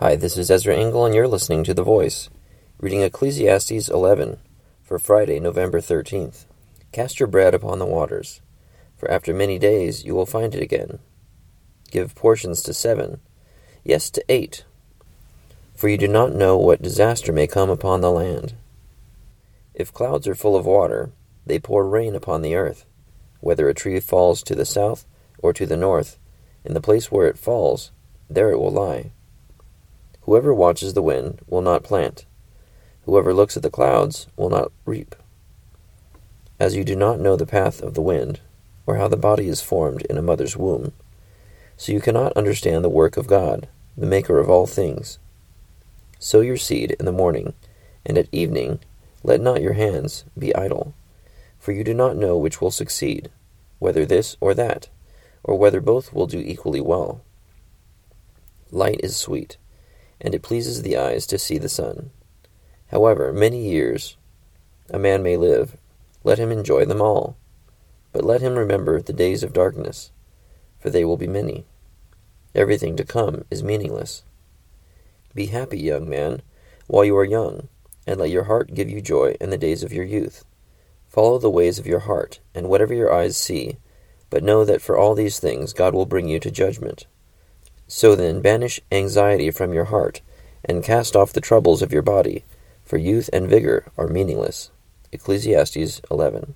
Hi, this is Ezra Engel, and you're listening to The Voice, reading Ecclesiastes 11 for Friday, November 13th. Cast your bread upon the waters, for after many days you will find it again. Give portions to seven, yes, to eight, for you do not know what disaster may come upon the land. If clouds are full of water, they pour rain upon the earth. Whether a tree falls to the south or to the north, in the place where it falls, there it will lie. Whoever watches the wind will not plant. Whoever looks at the clouds will not reap. As you do not know the path of the wind, or how the body is formed in a mother's womb, so you cannot understand the work of God, the Maker of all things. Sow your seed in the morning, and at evening let not your hands be idle, for you do not know which will succeed, whether this or that, or whether both will do equally well. Light is sweet and it pleases the eyes to see the sun. However many years a man may live, let him enjoy them all. But let him remember the days of darkness, for they will be many. Everything to come is meaningless. Be happy, young man, while you are young, and let your heart give you joy in the days of your youth. Follow the ways of your heart, and whatever your eyes see, but know that for all these things God will bring you to judgment. So then, banish anxiety from your heart, and cast off the troubles of your body, for youth and vigor are meaningless. Ecclesiastes 11.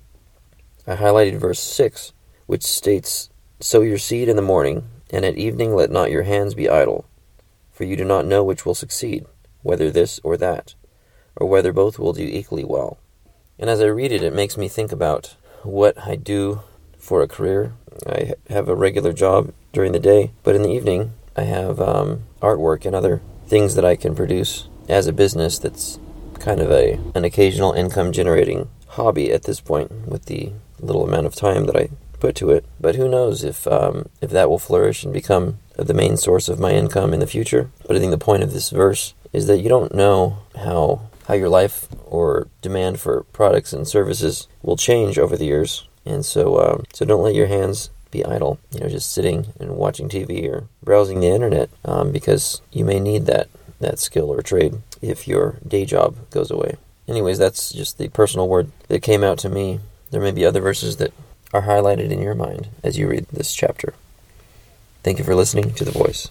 I highlighted verse 6, which states, Sow your seed in the morning, and at evening let not your hands be idle, for you do not know which will succeed, whether this or that, or whether both will do equally well. And as I read it, it makes me think about what I do for a career. I have a regular job during the day, but in the evening, I have um, artwork and other things that I can produce as a business that's kind of a an occasional income generating hobby at this point with the little amount of time that I put to it. But who knows if um, if that will flourish and become the main source of my income in the future. But I think the point of this verse is that you don't know how how your life or demand for products and services will change over the years. And so, um, so don't let your hands be idle, you know, just sitting and watching TV or browsing the internet um, because you may need that, that skill or trade if your day job goes away. Anyways, that's just the personal word that came out to me. There may be other verses that are highlighted in your mind as you read this chapter. Thank you for listening to The Voice.